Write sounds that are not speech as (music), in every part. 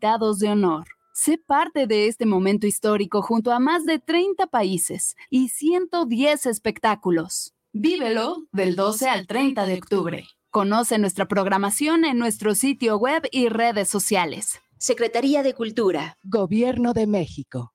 invitados de honor. Sé parte de este momento histórico junto a más de 30 países y 110 espectáculos. Vívelo del 12 al 30 de octubre. Conoce nuestra programación en nuestro sitio web y redes sociales. Secretaría de Cultura. Gobierno de México.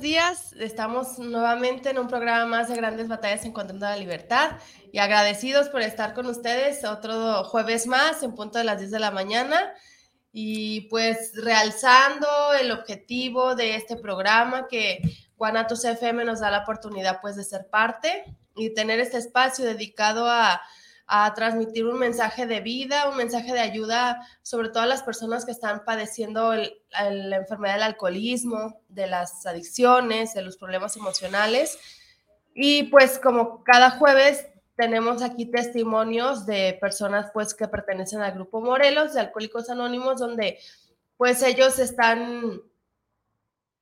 Días, estamos nuevamente en un programa más de Grandes Batallas Encontrando la Libertad y agradecidos por estar con ustedes otro jueves más en punto de las 10 de la mañana. Y pues realzando el objetivo de este programa que Guanatos FM nos da la oportunidad pues de ser parte y tener este espacio dedicado a, a transmitir un mensaje de vida, un mensaje de ayuda, sobre todo a las personas que están padeciendo la enfermedad del alcoholismo, de las adicciones, de los problemas emocionales. Y pues como cada jueves tenemos aquí testimonios de personas pues que pertenecen al grupo Morelos de Alcohólicos Anónimos, donde pues ellos están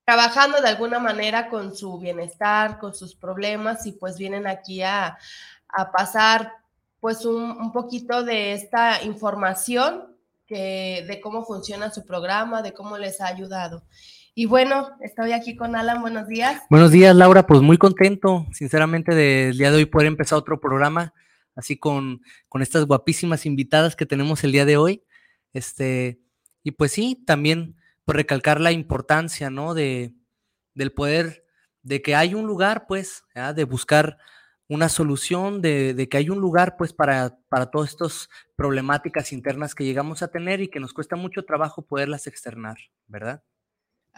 trabajando de alguna manera con su bienestar, con sus problemas y pues vienen aquí a, pasar pues un, poquito de esta información que, de cómo funciona su programa, de cómo les ha ayudado. Y bueno, estoy aquí con Alan, buenos días. Buenos días, Laura, pues muy contento, sinceramente, del día de hoy poder empezar otro programa, así con, con estas guapísimas invitadas que tenemos el día de hoy. Este, y pues sí, también por recalcar la importancia, ¿no? De, del poder, de que hay un lugar, pues, de buscar una solución, de, que hay un lugar, pues, para, para todas estas problemáticas internas que llegamos a tener y que nos cuesta mucho trabajo poderlas externar, ¿verdad?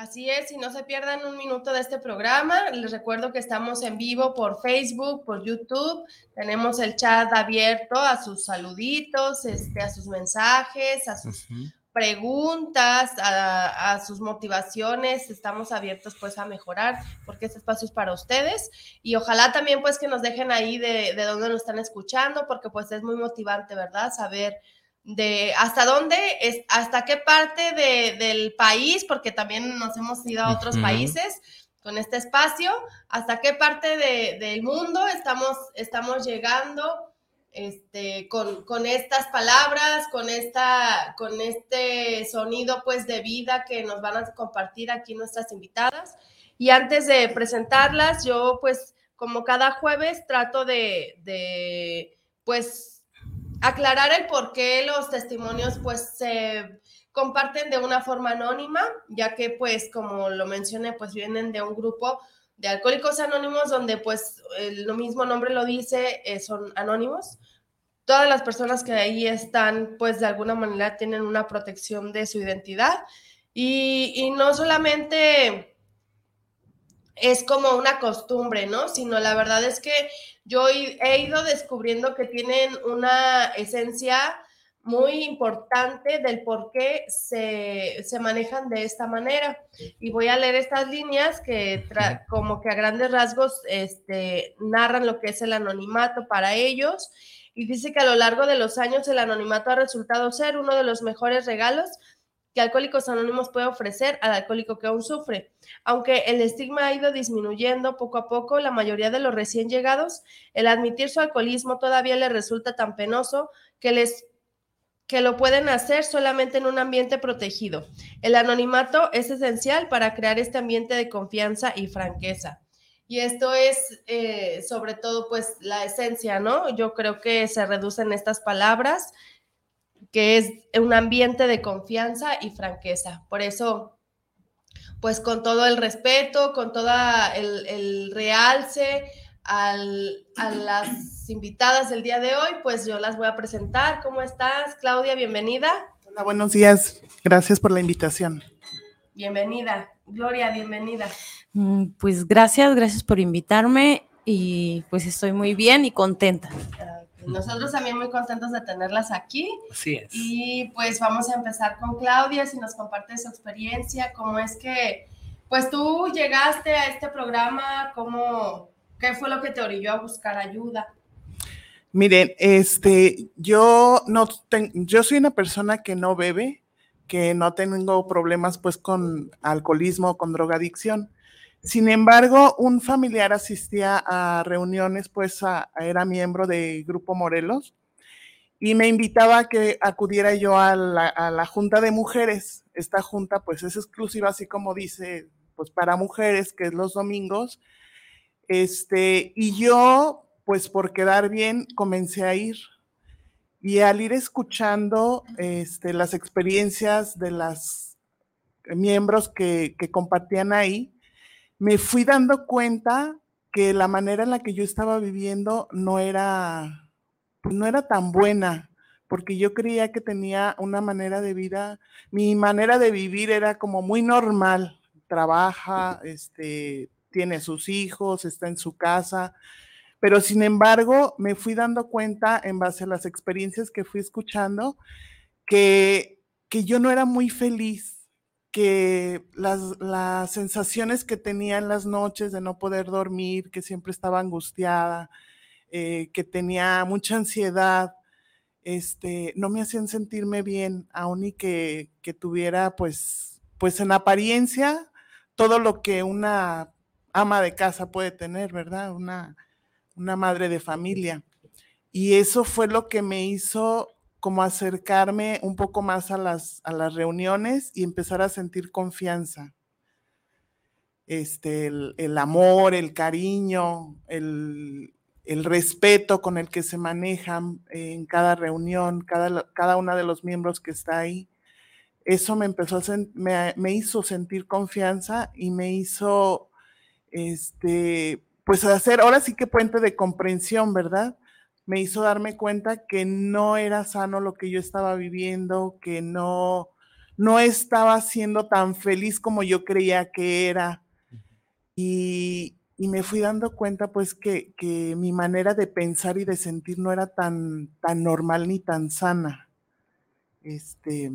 Así es, y no se pierdan un minuto de este programa. Les recuerdo que estamos en vivo por Facebook, por YouTube. Tenemos el chat abierto a sus saluditos, este, a sus mensajes, a sus preguntas, a, sus motivaciones, estamos abiertos pues a mejorar porque este espacio es para ustedes y ojalá también pues que nos dejen ahí de, de dónde nos están escuchando porque pues es muy motivante, ¿verdad? Saber de hasta dónde, es, hasta qué parte de, del país, porque también nos hemos ido a otros países con este espacio, hasta qué parte de, del mundo estamos, estamos llegando este, con, estas palabras, con, esta, con este sonido pues de vida que nos van a compartir aquí nuestras invitadas. Y antes de presentarlas, yo pues como cada jueves trato de, de pues aclarar el por qué los testimonios pues se comparten de una forma anónima, ya que pues como lo mencioné pues vienen de un grupo de Alcohólicos Anónimos, donde pues lo mismo nombre lo dice, eh, son anónimos. Todas las personas que ahí están, pues de alguna manera tienen una protección de su identidad. Y, y no solamente es como una costumbre, ¿no? Sino la verdad es que yo he ido descubriendo que tienen una esencia muy importante del por qué se, se, manejan de esta manera. Y voy a leer estas líneas que como que a grandes rasgos este, narran lo que es el anonimato para ellos. Y dice que a lo largo de los años el anonimato ha resultado ser uno de los mejores regalos que Alcohólicos Anónimos puede ofrecer al alcohólico que aún sufre. Aunque el estigma ha ido disminuyendo poco a poco, la mayoría de los recién llegados, el admitir su alcoholismo todavía les resulta tan penoso que les que lo pueden hacer solamente en un ambiente protegido. El anonimato es esencial para crear este ambiente de confianza y franqueza. Y esto es eh, sobre todo pues la esencia, ¿no? Yo creo que se reducen estas palabras, que es un ambiente de confianza y franqueza. Por eso pues con todo el respeto, con todo el, el realce al, a las invitadas del día de hoy, pues yo las voy a presentar. ¿Cómo estás, Claudia? Bienvenida. Hola, buenos días. Gracias por la invitación. Bienvenida. Gloria, bienvenida. Mm, pues gracias, gracias por invitarme y pues estoy muy bien y contenta. Nosotros también muy contentos de tenerlas aquí. Así es. Y pues vamos a empezar con Claudia, si nos comparte su experiencia, cómo es que, pues tú llegaste a este programa, cómo, qué fue lo que te orilló a buscar ayuda. Miren, este, yo no yo soy una persona que no bebe, que no tengo problemas pues con alcoholismo, con drogadicción. Sin embargo, un familiar asistía a reuniones, pues era miembro de Grupo Morelos y me invitaba a que acudiera yo a la, Junta de Mujeres. Esta junta pues es exclusiva, así como dice, pues para mujeres, que es los domingos. Este, y yo, pues por quedar bien, comencé a ir. Y al ir escuchando este, las experiencias de las miembros que, que compartían ahí, me fui dando cuenta que la manera en la que yo estaba viviendo no era, pues, no era tan buena, porque yo creía que tenía una manera de vida, mi manera de vivir era como muy normal, trabaja, este, tiene sus hijos, está en su casa, pero sin embargo me fui dando cuenta en base a las experiencias que fui escuchando que, que yo no era muy feliz que las, sensaciones que tenía en las noches de no poder dormir, que siempre estaba angustiada, eh, que tenía mucha ansiedad, este, no me hacían sentirme bien, aun y que, tuviera, pues, pues en apariencia, todo lo que una ama de casa puede tener, ¿verdad? Una, una madre de familia. Y eso fue lo que me hizo como acercarme un poco más a las, a las reuniones y empezar a sentir confianza. Este, el, amor, el cariño, el, respeto con el que se manejan en cada reunión, cada, cada uno de los miembros que está ahí. Eso me empezó a me, me, hizo sentir confianza y me hizo, este, pues hacer, ahora sí que puente de comprensión, ¿verdad? me hizo darme cuenta que no era sano lo que yo estaba viviendo, que no, no estaba siendo tan feliz como yo creía que era. Y, me fui dando cuenta pues que, mi manera de pensar y de sentir no era tan, tan normal ni tan sana. Este,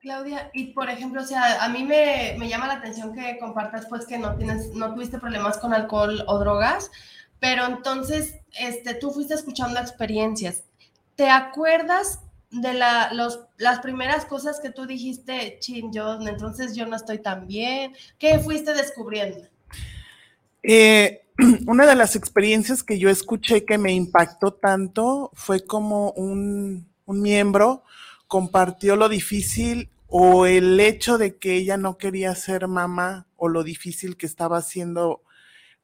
Claudia, y por ejemplo, sea, a mí me, me, llama la atención que compartas pues que no tienes, no tuviste problemas con alcohol o drogas, pero entonces, este, tú fuiste escuchando experiencias. ¿Te acuerdas de la, los, las primeras cosas que tú dijiste, chin, yo, entonces yo no estoy tan bien? ¿Qué fuiste descubriendo? Eh, (clears throat) una de las experiencias que yo escuché que me impactó tanto fue como un, un miembro compartió lo difícil o el hecho de que ella no quería ser mamá o lo difícil que estaba haciendo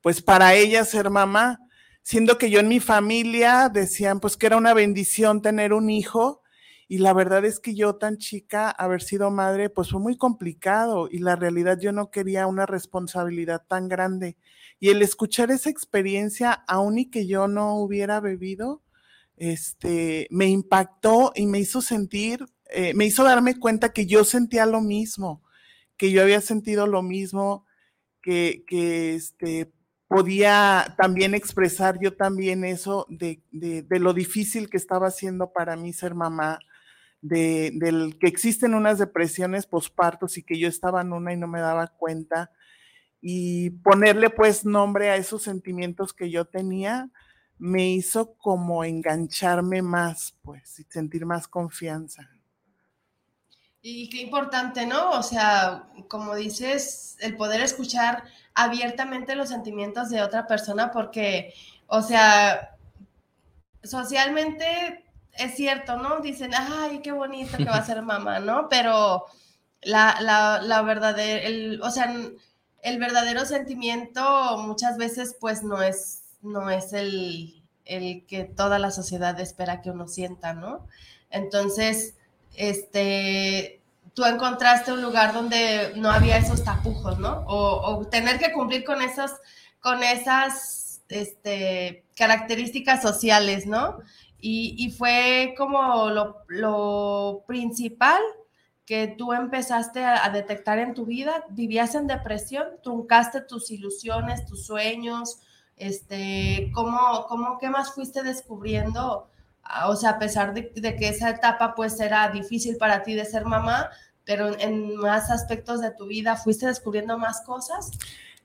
pues para ella ser mamá, siendo que yo en mi familia decían pues que era una bendición tener un hijo y la verdad es que yo tan chica, haber sido madre, pues fue muy complicado y la realidad yo no quería una responsabilidad tan grande. Y el escuchar esa experiencia, aun y que yo no hubiera bebido, este, me impactó y me hizo sentir, eh, me hizo darme cuenta que yo sentía lo mismo, que yo había sentido lo mismo, que, que este, podía también expresar yo también eso de, lo difícil que estaba siendo para mí ser mamá, de, del que existen unas depresiones pospartos y que yo estaba en una y no me daba cuenta, y ponerle pues nombre a esos sentimientos que yo tenía, me hizo como engancharme más, pues, y sentir más confianza. Y qué importante, ¿no? O sea, como dices, el poder escuchar abiertamente los sentimientos de otra persona porque, o sea, socialmente es cierto, ¿no? Dicen, ay, qué bonito que va a ser mamá, ¿no? Pero la, la, la verdadera, el, o sea, el verdadero sentimiento muchas veces pues no es, no es el, el que toda la sociedad espera que uno sienta, ¿no? Entonces, este, tú encontraste un lugar donde no había esos tapujos, ¿no? O, tener que cumplir con esas, con esas este, características sociales, ¿no? Y, fue como lo, principal que tú empezaste a, detectar en tu vida. Vivías en depresión, truncaste tus ilusiones, tus sueños, este, ¿cómo, cómo, qué más fuiste descubriendo? Ah, o sea, a pesar de, de, que esa etapa pues era difícil para ti de ser mamá, pero en más aspectos de tu vida, ¿fuiste descubriendo más cosas?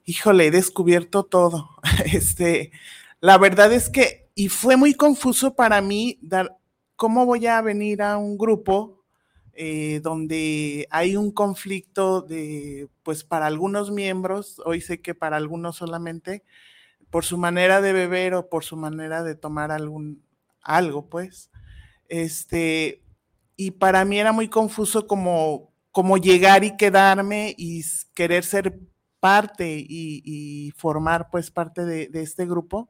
Híjole, he descubierto todo. (laughs) Este, la verdad es que, y fue muy confuso para mí dar, ¿cómo voy a venir a un grupo eh, donde hay un conflicto de, pues para algunos miembros, hoy sé que para algunos solamente, por su manera de beber o por su manera de tomar algún, algo, pues. Este, y para mí era muy confuso como como llegar y quedarme y querer ser parte y, formar pues parte de, este grupo.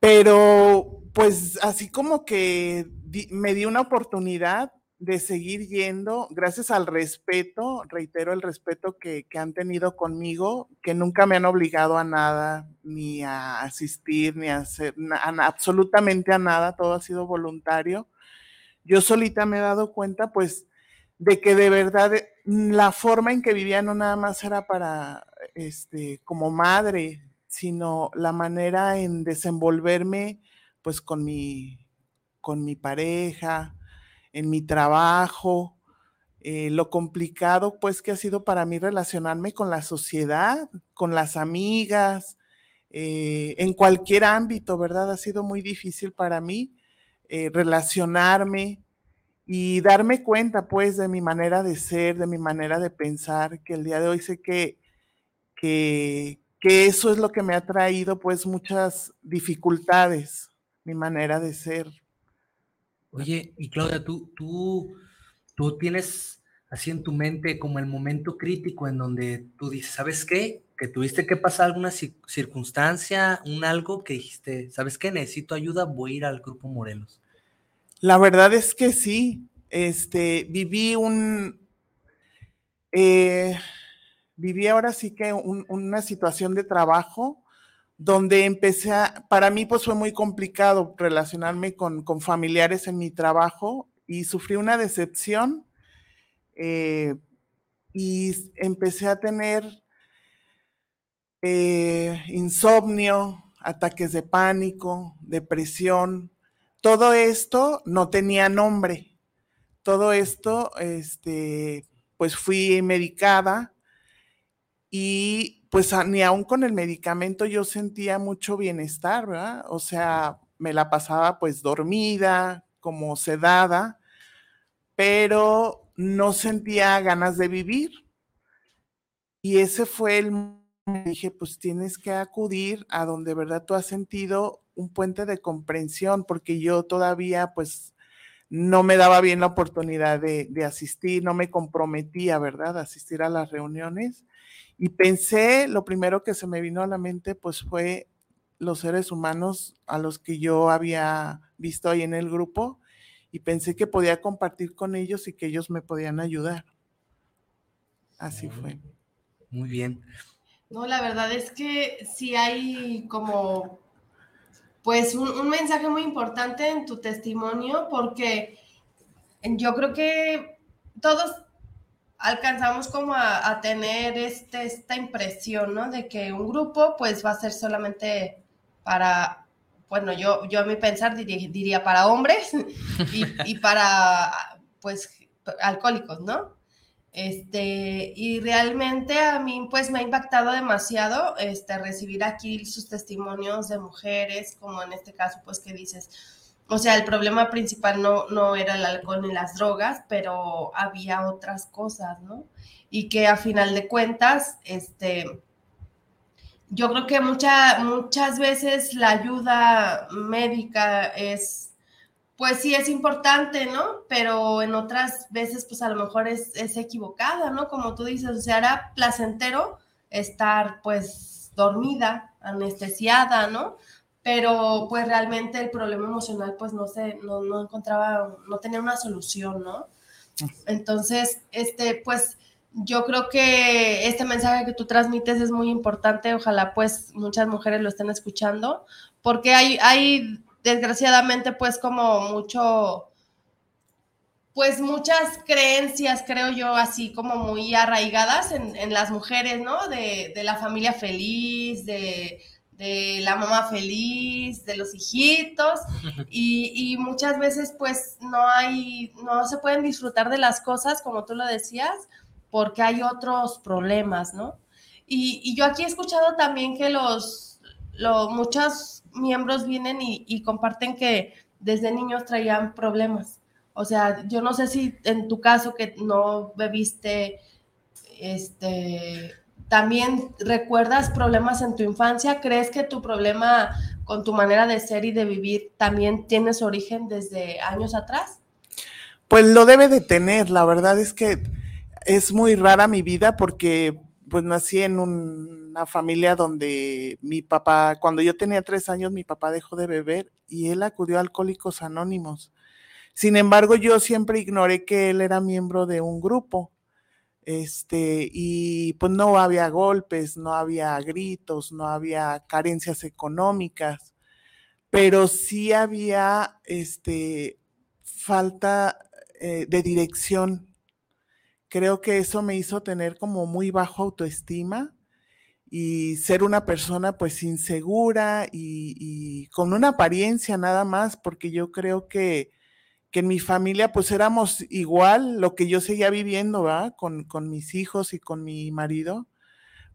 Pero pues así como que me di una oportunidad de seguir yendo, gracias al respeto, reitero el respeto que, han tenido conmigo, que nunca me han obligado a nada, ni a asistir, ni a hacer absolutamente a nada, todo ha sido voluntario. Yo solita me he dado cuenta, pues, de que de verdad eh, la forma en que vivía no nada más era para, este, como madre, sino la manera en desenvolverme, pues, con mi, con mi pareja, en mi trabajo, eh, lo complicado, pues, que ha sido para mí relacionarme con la sociedad, con las amigas, eh, en cualquier ámbito, ¿verdad? Ha sido muy difícil para mí relacionarme, y darme cuenta pues de mi manera de ser, de mi manera de pensar, que el día de hoy sé que, que, eso es lo que me ha traído pues muchas dificultades, mi manera de ser. Oye, y Claudia, tú, tú, tú tienes así en tu mente como el momento crítico en donde tú dices, ¿sabes qué? Que tuviste que pasar alguna circunstancia, un algo que dijiste, ¿sabes qué? Necesito ayuda, voy a ir al Grupo Morelos. La verdad es que sí. Este, viví un, eh, viví ahora sí que una situación de trabajo donde empecé a, para mí pues fue muy complicado relacionarme con, familiares en mi trabajo y sufrí una decepción eh, y empecé a tener eh, insomnio, ataques de pánico, depresión, todo esto no tenía nombre. Todo esto, este, pues fui medicada y pues ni aún con el medicamento yo sentía mucho bienestar, ¿verdad? O sea, me la pasaba pues dormida, como sedada, pero no sentía ganas de vivir. Y ese fue el dije, pues tienes que acudir a donde, ¿verdad? Tú has sentido un puente de comprensión, porque yo todavía, pues, no me daba bien la oportunidad de, asistir, no me comprometía, ¿verdad?, a asistir a las reuniones. Y pensé, lo primero que se me vino a la mente, pues, fue los seres humanos a los que yo había visto ahí en el grupo y pensé que podía compartir con ellos y que ellos me podían ayudar. Así fue. Muy bien. No, la verdad es que sí hay como, pues, un, mensaje muy importante en tu testimonio, porque yo creo que todos alcanzamos como a, tener este, esta impresión, ¿no? De que un grupo, pues, va a ser solamente para, bueno, yo, yo a mi pensar diría, para hombres (laughs) y, y para, pues, alcohólicos, ¿no? Este, y realmente a mí pues me ha impactado demasiado este, recibir aquí sus testimonios de mujeres, como en este caso pues que dices, o sea, el problema principal no, no era el alcohol ni las drogas, pero había otras cosas, ¿no? Y que a final de cuentas, este, yo creo que mucha, muchas veces la ayuda médica es pues sí es importante, ¿no? Pero en otras veces, pues a lo mejor es, equivocada, ¿no? Como tú dices, o sea, era placentero estar pues dormida, anestesiada, ¿no? Pero pues realmente el problema emocional pues no se, no, no encontraba, no tenía una solución, ¿no? Entonces, este, pues yo creo que este mensaje que tú transmites es muy importante. Ojalá pues muchas mujeres lo estén escuchando, porque hay, hay desgraciadamente pues como mucho, pues muchas creencias, creo yo, así como muy arraigadas en, las mujeres, ¿no? De, la familia feliz, de, la mamá feliz, de los hijitos, (laughs) y, y, muchas veces pues no hay, no se pueden disfrutar de las cosas, como tú lo decías, porque hay otros problemas, ¿no? Y, yo aquí he escuchado también que los, muchos miembros vienen y, comparten que desde niños traían problemas. O sea, yo no sé si en tu caso que no bebiste, este, también recuerdas problemas en tu infancia. ¿Crees que tu problema con tu manera de ser y de vivir también tiene su origen desde años atrás? Pues lo debe de tener. La verdad es que es muy rara mi vida porque pues nací en una familia donde mi papá, cuando yo tenía tres años, mi papá dejó de beber y él acudió a Alcohólicos Anónimos. Sin embargo, yo siempre ignoré que él era miembro de un grupo. Este, y pues no había golpes, no había gritos, no había carencias económicas, pero sí había este, falta eh, de dirección. Creo que eso me hizo tener como muy bajo autoestima y ser una persona pues insegura y, con una apariencia nada más, porque yo creo que, en mi familia pues éramos igual lo que yo seguía viviendo, ¿va? Con, con mis hijos y con mi marido,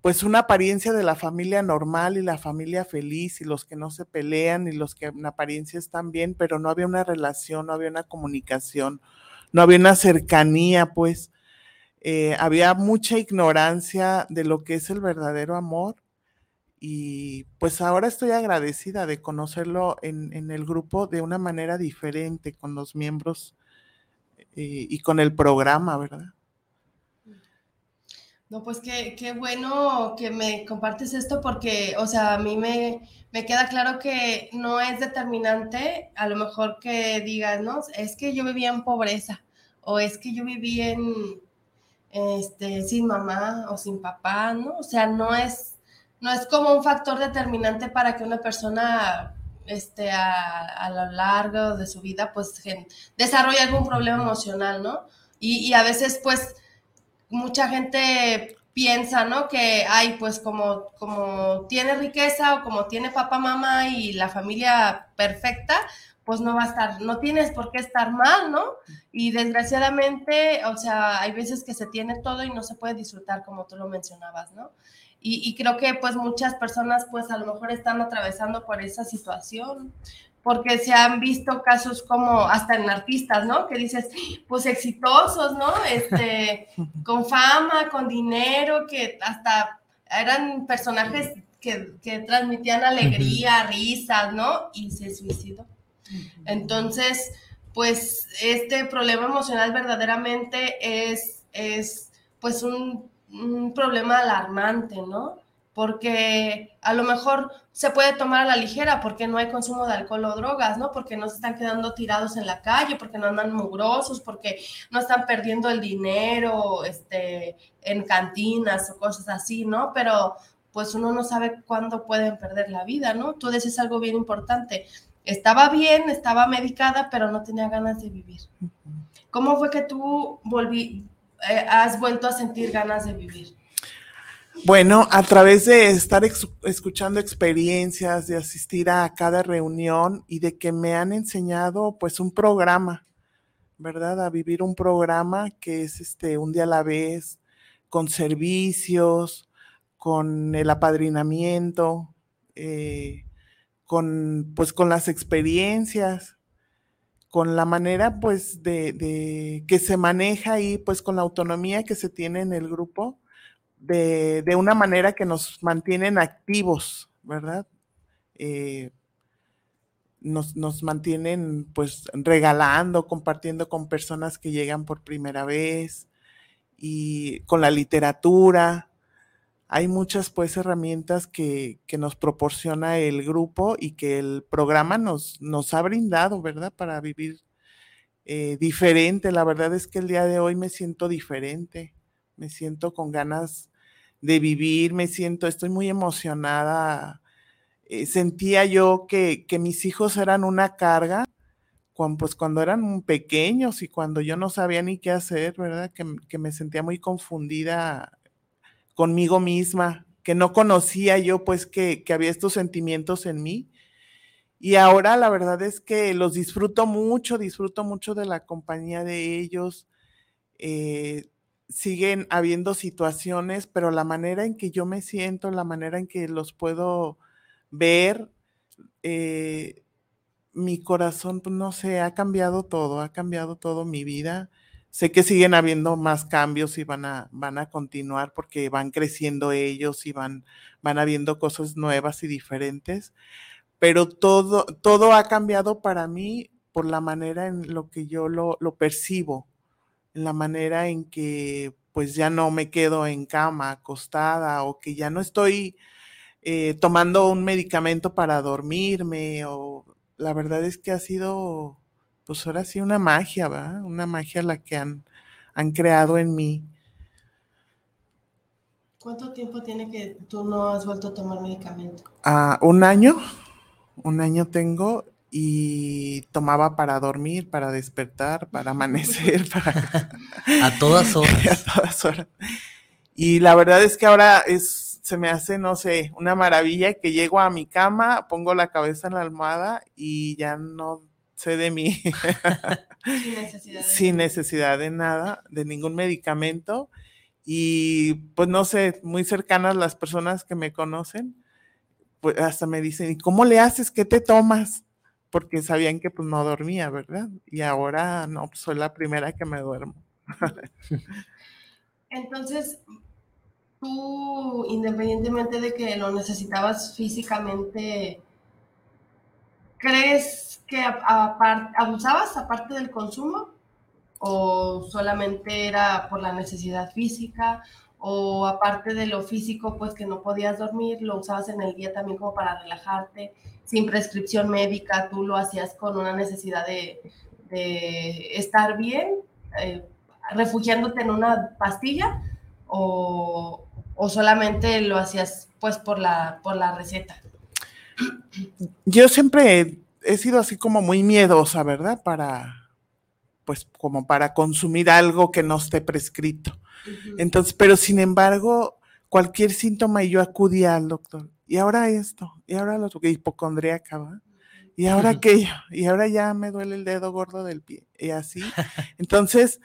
pues una apariencia de la familia normal y la familia feliz y los que no se pelean y los que en apariencia están bien, pero no había una relación, no había una comunicación, no había una cercanía, pues. Eh, había mucha ignorancia de lo que es el verdadero amor y pues ahora estoy agradecida de conocerlo en, el grupo de una manera diferente con los miembros eh, y con el programa, ¿verdad? No, pues qué, qué, bueno que me compartes esto porque, o sea, a mí me, me queda claro que no es determinante, a lo mejor que digas, no, es que yo vivía en pobreza o es que yo vivía en este, sin mamá o sin papá, ¿no? O sea, no es, no es como un factor determinante para que una persona este, a, lo largo de su vida, pues, desarrolle algún problema emocional, ¿no? Y, a veces, pues, mucha gente piensa, ¿no? Que, ay, pues como, como tiene riqueza o como tiene papá, mamá y la familia perfecta, pues no va a estar, no tienes por qué estar mal, ¿no? Y desgraciadamente, o sea, hay veces que se tiene todo y no se puede disfrutar como tú lo mencionabas, ¿no? Y, creo que pues muchas personas pues a lo mejor están atravesando por esa situación, porque se han visto casos como hasta en artistas, ¿no? Que dices, pues exitosos, ¿no? Este, (laughs) con fama, con dinero, que hasta eran personajes que, que transmitían alegría, risas, ¿no? Y se suicidó. Entonces, pues este problema emocional verdaderamente es, es pues un, problema alarmante, ¿no? Porque a lo mejor se puede tomar a la ligera porque no hay consumo de alcohol o drogas, ¿no? Porque no se están quedando tirados en la calle, porque no andan mugrosos, porque no están perdiendo el dinero este, en cantinas o cosas así, ¿no? Pero pues uno no sabe cuándo pueden perder la vida, ¿no? Tú dices algo bien importante estaba bien, estaba medicada, pero no tenía ganas de vivir. ¿Cómo fue que tú volví, eh, has vuelto a sentir ganas de vivir? Bueno, a través de estar escuchando experiencias, de asistir a cada reunión y de que me han enseñado pues un programa, ¿verdad? A vivir un programa que es este un día a la vez, con servicios, con el apadrinamiento, eh, con, pues, con las experiencias, con la manera, pues, de, que se maneja ahí, pues, con la autonomía que se tiene en el grupo, de, una manera que nos mantienen activos, ¿verdad? Eh, nos, nos, mantienen pues regalando, compartiendo con personas que llegan por primera vez y con la literatura, hay muchas pues herramientas que, nos proporciona el grupo y que el programa nos, nos ha brindado, ¿verdad? Para vivir eh, diferente. La verdad es que el día de hoy me siento diferente, me siento con ganas de vivir, me siento, estoy muy emocionada. Eh, sentía yo que, que, mis hijos eran una carga, cuando, pues cuando eran pequeños y cuando yo no sabía ni qué hacer, ¿verdad? Que, que me sentía muy confundida conmigo misma, que no conocía yo pues que, que había estos sentimientos en mí y ahora la verdad es que los disfruto mucho, disfruto mucho de la compañía de ellos. Eh, siguen habiendo situaciones, pero la manera en que yo me siento, la manera en que los puedo ver, eh, mi corazón, pues, no sé, ha cambiado todo, ha cambiado todo mi vida. Sé que siguen habiendo más cambios y van a, van a continuar porque van creciendo ellos y van, van habiendo cosas nuevas y diferentes pero todo, todo ha cambiado para mí por la manera en lo que yo lo, percibo, en la manera en que pues ya no me quedo en cama acostada o que ya no estoy eh, tomando un medicamento para dormirme o la verdad es que ha sido pues ahora sí una magia, ¿verdad? Una magia la que han, han creado en mí. ¿Cuánto tiempo tiene que tú no has vuelto a tomar medicamento? Ah, un año un año tengo y tomaba para dormir, para despertar, para amanecer, (laughs) para... a todas (laughs) horas. a todas horas. Y la verdad es que ahora es, se me hace, no sé, una maravilla que llego a mi cama, pongo la cabeza en la almohada y ya no sé de mí. Sin (laughs) necesidad de, Sin necesidad de nada, de ningún medicamento. Y pues no sé, muy cercanas las personas que me conocen pues hasta me dicen, ¿y cómo le haces? ¿Qué te tomas? Porque sabían que pues no dormía, ¿verdad? Y ahora no, pues, soy la primera que me duermo. (laughs) Entonces, tú, independientemente de que lo necesitabas físicamente, ¿crees que abusabas aparte del consumo? ¿O solamente era por la necesidad física? o aparte de lo físico, pues que no podías dormir, lo usabas en el día también como para relajarte, sin prescripción médica, tú lo hacías con una necesidad de, estar bien, eh, refugiándote en una pastilla, o, solamente lo hacías pues por la, por la receta. Yo siempre he sido así como muy miedosa, ¿verdad? Para, pues como para consumir algo que no esté prescrito. Entonces, pero sin embargo, cualquier síntoma y yo acudía al doctor. Y ahora esto, y ahora lo que hipocondríaca, ¿va? Y ahora aquello, y ahora ya me duele el dedo gordo del pie, y así. Entonces,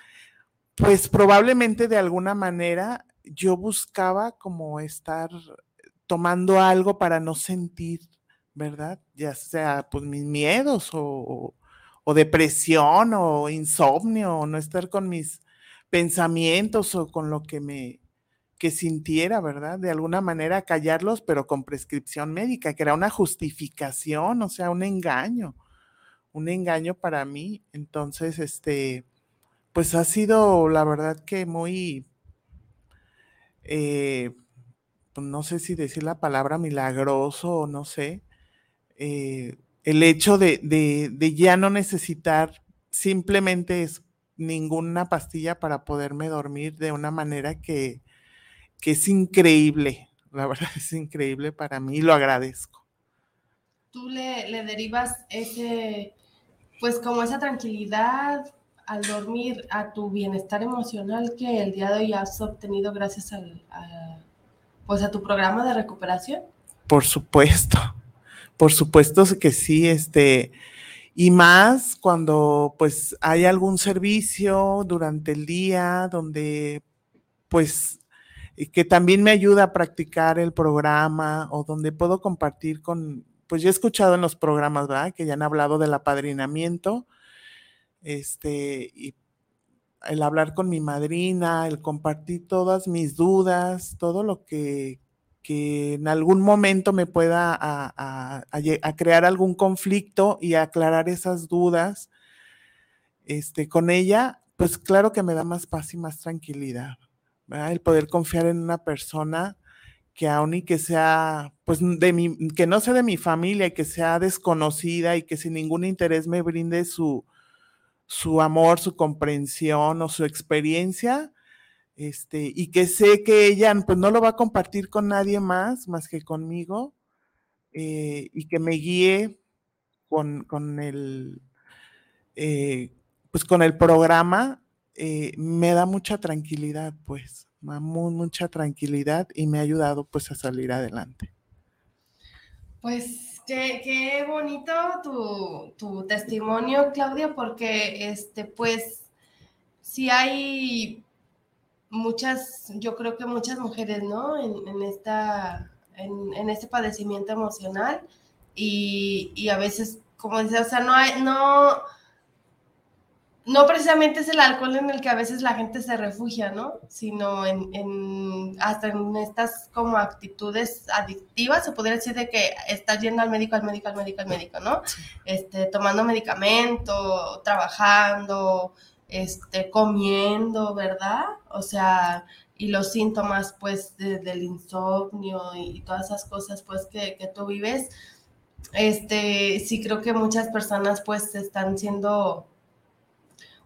pues probablemente de alguna manera yo buscaba como estar tomando algo para no sentir, ¿verdad? Ya sea pues mis miedos o, depresión o insomnio o no estar con mis pensamientos o con lo que me que sintiera, ¿verdad? De alguna manera callarlos, pero con prescripción médica, que era una justificación, o sea, un engaño, un engaño para mí. Entonces, este, pues ha sido, la verdad que muy, eh, pues no sé si decir la palabra milagroso o no sé, eh, el hecho de, de, de ya no necesitar simplemente es ninguna pastilla para poderme dormir de una manera que, es increíble. La verdad (laughs) es increíble para mí y lo agradezco. Tú le, derivas ese, pues como esa tranquilidad al dormir a tu bienestar emocional que el día de hoy has obtenido gracias al, a, pues a tu programa de recuperación. Por supuesto, por supuesto que sí, este, y más cuando pues hay algún servicio durante el día donde pues que también me ayuda a practicar el programa o donde puedo compartir con, pues yo he escuchado en los programas, ¿verdad? Que ya han hablado del apadrinamiento, este, y el hablar con mi madrina, el compartir todas mis dudas, todo lo que, que en algún momento me pueda a, crear algún conflicto y aclarar esas dudas este, con ella, pues claro que me da más paz y más tranquilidad. El poder confiar en una persona que aún y que sea, pues de mi, que no sea de mi familia y que sea desconocida y que sin ningún interés me brinde su, su amor, su comprensión o su experiencia, este, y que sé que ella pues no lo va a compartir con nadie más más que conmigo, eh, y que me guíe con, con el, eh, pues con el programa, eh, me da mucha tranquilidad, pues, mucha tranquilidad y me ha ayudado pues a salir adelante. Pues qué, qué bonito tu, tu, testimonio, Claudia, porque este, pues, si hay muchas, yo creo que muchas mujeres, ¿no? En, en esta, en, en, este padecimiento emocional y, y, a veces, como dice, o sea, no hay, no, no precisamente es el alcohol en el que a veces la gente se refugia, ¿no? Sino en, en, hasta en estas como actitudes adictivas, se podría decir de que estás yendo al médico, al médico, al médico, al médico, ¿no? Este, tomando medicamento, trabajando, este, comiendo, ¿verdad? O sea, y los síntomas, pues, de, del insomnio y, todas esas cosas, pues, que, que, tú vives, este, sí creo que muchas personas, pues, están siendo,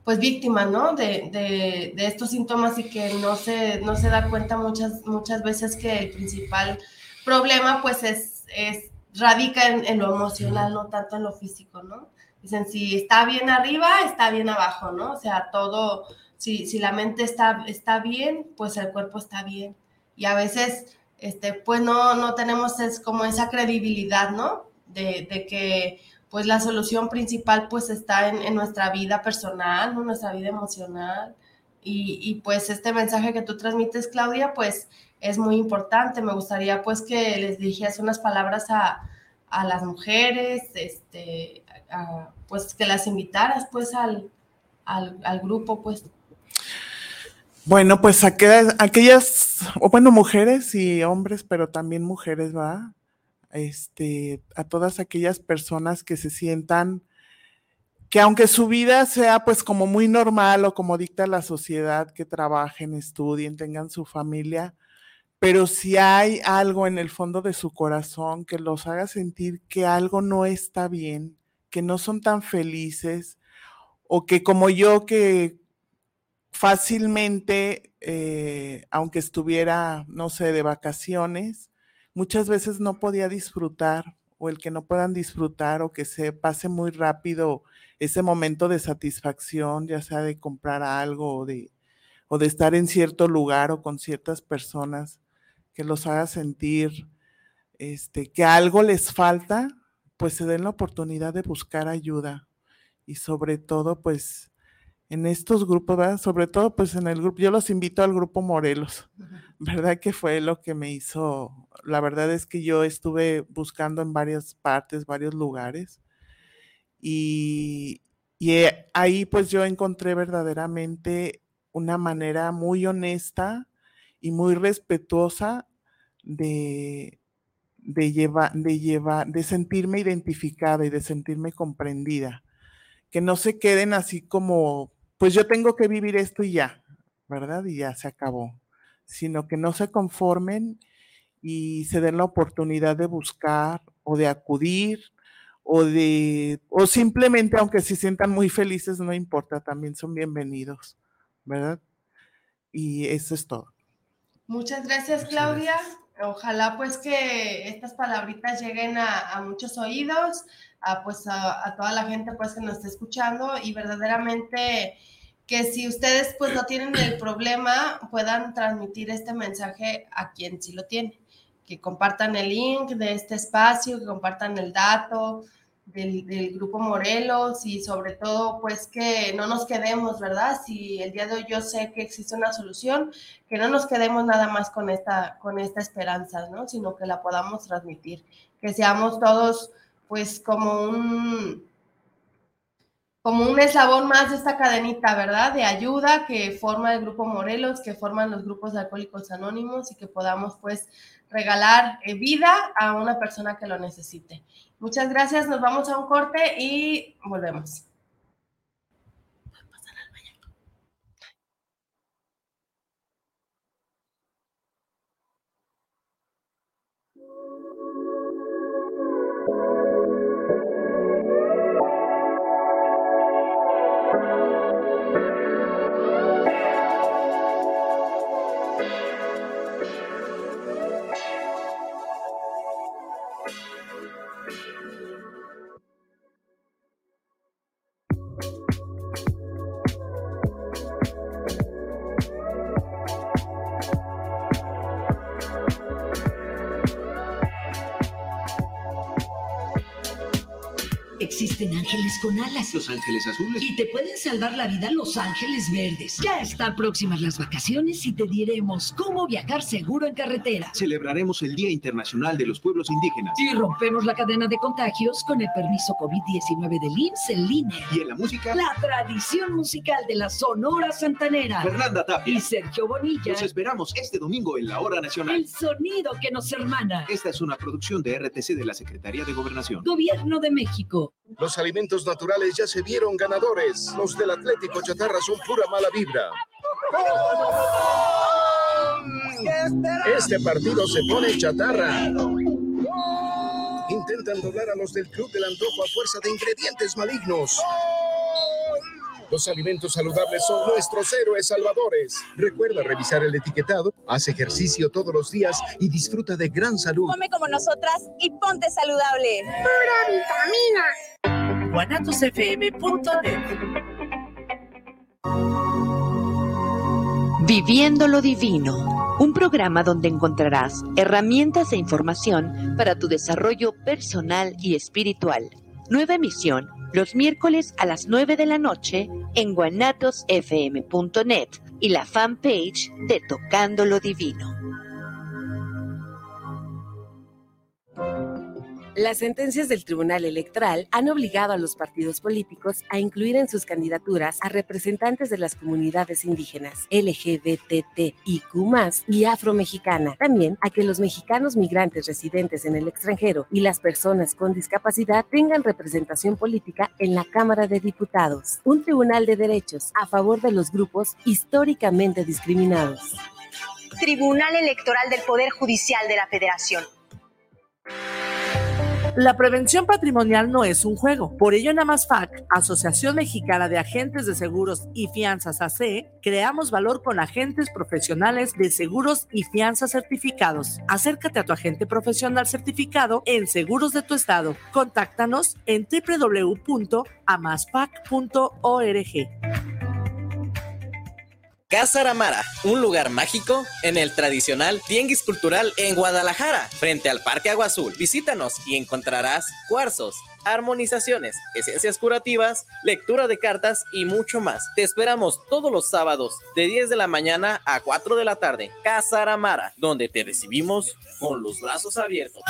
pues, víctimas, ¿no? De, de, de estos síntomas y que no se, no se da cuenta muchas, muchas veces que el principal problema, pues, es, es radica en, en lo emocional, no tanto en lo físico, ¿no? Dicen, si está bien arriba, está bien abajo, ¿no? O sea, todo, si, si la mente está, está bien, pues el cuerpo está bien. Y a veces, este, pues no, no tenemos es como esa credibilidad, ¿no? De, de que, pues la solución principal, pues está en, en nuestra vida personal, ¿no? Nuestra vida emocional. Y, y, pues este mensaje que tú transmites, Claudia, pues es muy importante. Me gustaría, pues, que les dijeras unas palabras a, a las mujeres, este, a, pues que las invitaras pues al, al, al, grupo pues. Bueno, pues aquellas, aquellas, bueno, mujeres y hombres, pero también mujeres, ¿va? Este, a todas aquellas personas que se sientan que aunque su vida sea pues como muy normal o como dicta la sociedad, que trabajen, estudien, tengan su familia, pero si hay algo en el fondo de su corazón que los haga sentir que algo no está bien, que no son tan felices, o que como yo que fácilmente, eh, aunque estuviera, no sé, de vacaciones, muchas veces no podía disfrutar, o el que no puedan disfrutar, o que se pase muy rápido ese momento de satisfacción, ya sea de comprar algo o de, o de estar en cierto lugar o con ciertas personas que los haga sentir este, que algo les falta, pues se den la oportunidad de buscar ayuda. Y sobre todo, pues en estos grupos, ¿verdad? Sobre todo, pues en el grupo, yo los invito al grupo Morelos, ¿verdad? Que fue lo que me hizo, la verdad es que yo estuve buscando en varias partes, varios lugares. Y, y eh, ahí pues yo encontré verdaderamente una manera muy honesta y muy respetuosa de, de llevar, de llevar, de sentirme identificada y de sentirme comprendida. Que no se queden así como, pues yo tengo que vivir esto y ya, ¿verdad? Y ya se acabó. Sino que no se conformen y se den la oportunidad de buscar o de acudir o de, o simplemente, aunque se sientan muy felices, no importa, también son bienvenidos, ¿verdad? Y eso es todo. Muchas gracias, Claudia. Ojalá pues que estas palabritas lleguen a, a muchos oídos, a, pues a, a, toda la gente pues que nos esté escuchando y verdaderamente que si ustedes pues no tienen el problema puedan transmitir este mensaje a quien sí lo tiene, que compartan el link de este espacio, que compartan el dato, del, grupo Morelos y sobre todo pues que no nos quedemos, ¿verdad? Si el día de hoy yo sé que existe una solución, que no nos quedemos nada más con esta, con esta esperanza, ¿no? Sino que la podamos transmitir, que seamos todos pues como un, como un eslabón más de esta cadenita, ¿verdad? De ayuda que forma el grupo Morelos, que forman los grupos de alcohólicos anónimos y que podamos pues regalar eh, vida a una persona que lo necesite. Muchas gracias, nos vamos a un corte y volvemos. Con alas. Los ángeles azules. Y te pueden salvar la vida los ángeles verdes. Ya están próximas las vacaciones y te diremos cómo viajar seguro en carretera. Celebraremos el Día Internacional de los Pueblos Indígenas. Y rompemos la cadena de contagios con el permiso COVID-19 del IMSS en línea. Y en la música. La tradición musical de la Sonora Santanera. Fernanda Tapia. Y Sergio Bonilla. Los esperamos este domingo en la Hora Nacional. El sonido que nos hermana. Esta es una producción de RTC de la Secretaría de Gobernación. Gobierno de México. Los alimentos naturales ya se vieron ganadores. Los del Atlético Chatarra son pura mala vibra. Este partido se pone chatarra. Intentan doblar a los del Club del Antojo a fuerza de ingredientes malignos. Los alimentos saludables son nuestros héroes salvadores. Recuerda revisar el etiquetado, haz ejercicio todos los días y disfruta de gran salud. Come como nosotras y ponte saludable. Pura vitamina. guanatosfm.net Viviendo lo Divino, un programa donde encontrarás herramientas e información para tu desarrollo personal y espiritual. Nueva emisión los miércoles a las 9 de la noche en guanatosfm.net y la fanpage de Tocando lo Divino. Las sentencias del Tribunal Electoral han obligado a los partidos políticos a incluir en sus candidaturas a representantes de las comunidades indígenas, LGBTIQ y afromexicana. También a que los mexicanos migrantes residentes en el extranjero y las personas con discapacidad tengan representación política en la Cámara de Diputados. Un tribunal de derechos a favor de los grupos históricamente discriminados. Tribunal Electoral del Poder Judicial de la Federación. La prevención patrimonial no es un juego. Por ello, en AMASFAC, Asociación Mexicana de Agentes de Seguros y Fianzas AC, creamos valor con agentes profesionales de seguros y fianzas certificados. Acércate a tu agente profesional certificado en Seguros de tu Estado. Contáctanos en www.amasfac.org. Casa Aramara, un lugar mágico en el tradicional Tianguis Cultural en Guadalajara, frente al Parque Agua Azul. Visítanos y encontrarás cuarzos, armonizaciones, esencias curativas, lectura de cartas y mucho más. Te esperamos todos los sábados de 10 de la mañana a 4 de la tarde. Casa Aramara, donde te recibimos con los brazos abiertos.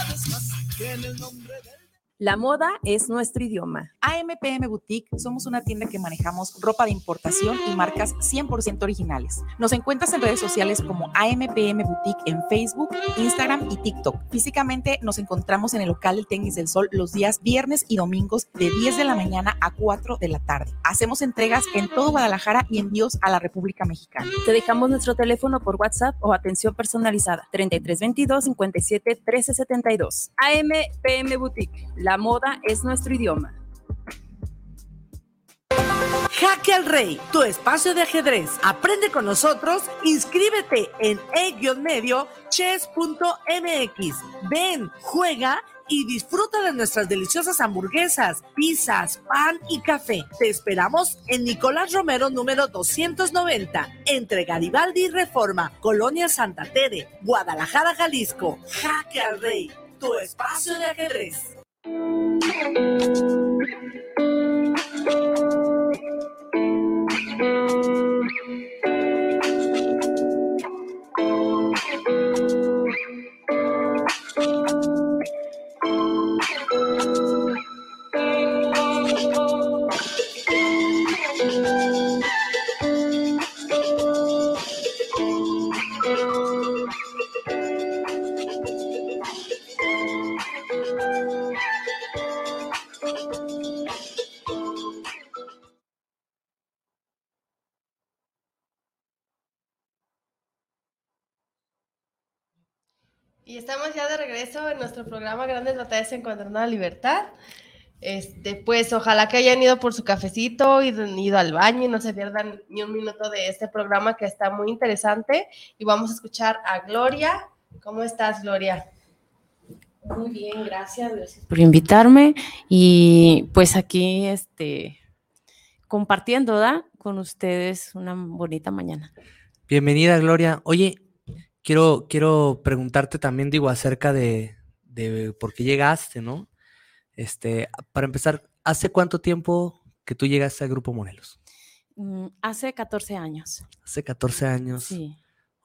La moda es nuestro idioma. AMPM Boutique somos una tienda que manejamos ropa de importación y marcas 100% originales. Nos encuentras en redes sociales como AMPM Boutique en Facebook, Instagram y TikTok. Físicamente nos encontramos en el local del Tenis del Sol los días viernes y domingos de 10 de la mañana a 4 de la tarde. Hacemos entregas en todo Guadalajara y envíos a la República Mexicana. Te dejamos nuestro teléfono por WhatsApp o atención personalizada 3322 57 1372. AMPM Boutique. La moda es nuestro idioma. Jaque al Rey, tu espacio de ajedrez. Aprende con nosotros, inscríbete en e-medio chess.mx. Ven, juega y disfruta de nuestras deliciosas hamburguesas, pizzas, pan y café. Te esperamos en Nicolás Romero número 290, entre Garibaldi y Reforma, Colonia Santa Tere, Guadalajara, Jalisco. Jaque al Rey, tu espacio de ajedrez. Thank you. Regreso en nuestro programa Grandes Batallas Encontrando la Libertad. Este, pues ojalá que hayan ido por su cafecito, ido, ido al baño y no se pierdan ni un minuto de este programa que está muy interesante. Y vamos a escuchar a Gloria. ¿Cómo estás, Gloria? Muy bien, gracias, gracias por invitarme y pues aquí este compartiendo, ¿da? Con ustedes una bonita mañana. Bienvenida, Gloria. Oye, quiero, quiero preguntarte también, digo, acerca de, de por qué llegaste, ¿no? Este, para empezar, ¿hace cuánto tiempo que tú llegaste al Grupo Morelos? Mm, Hace 14 años. Hace 14 años. Sí.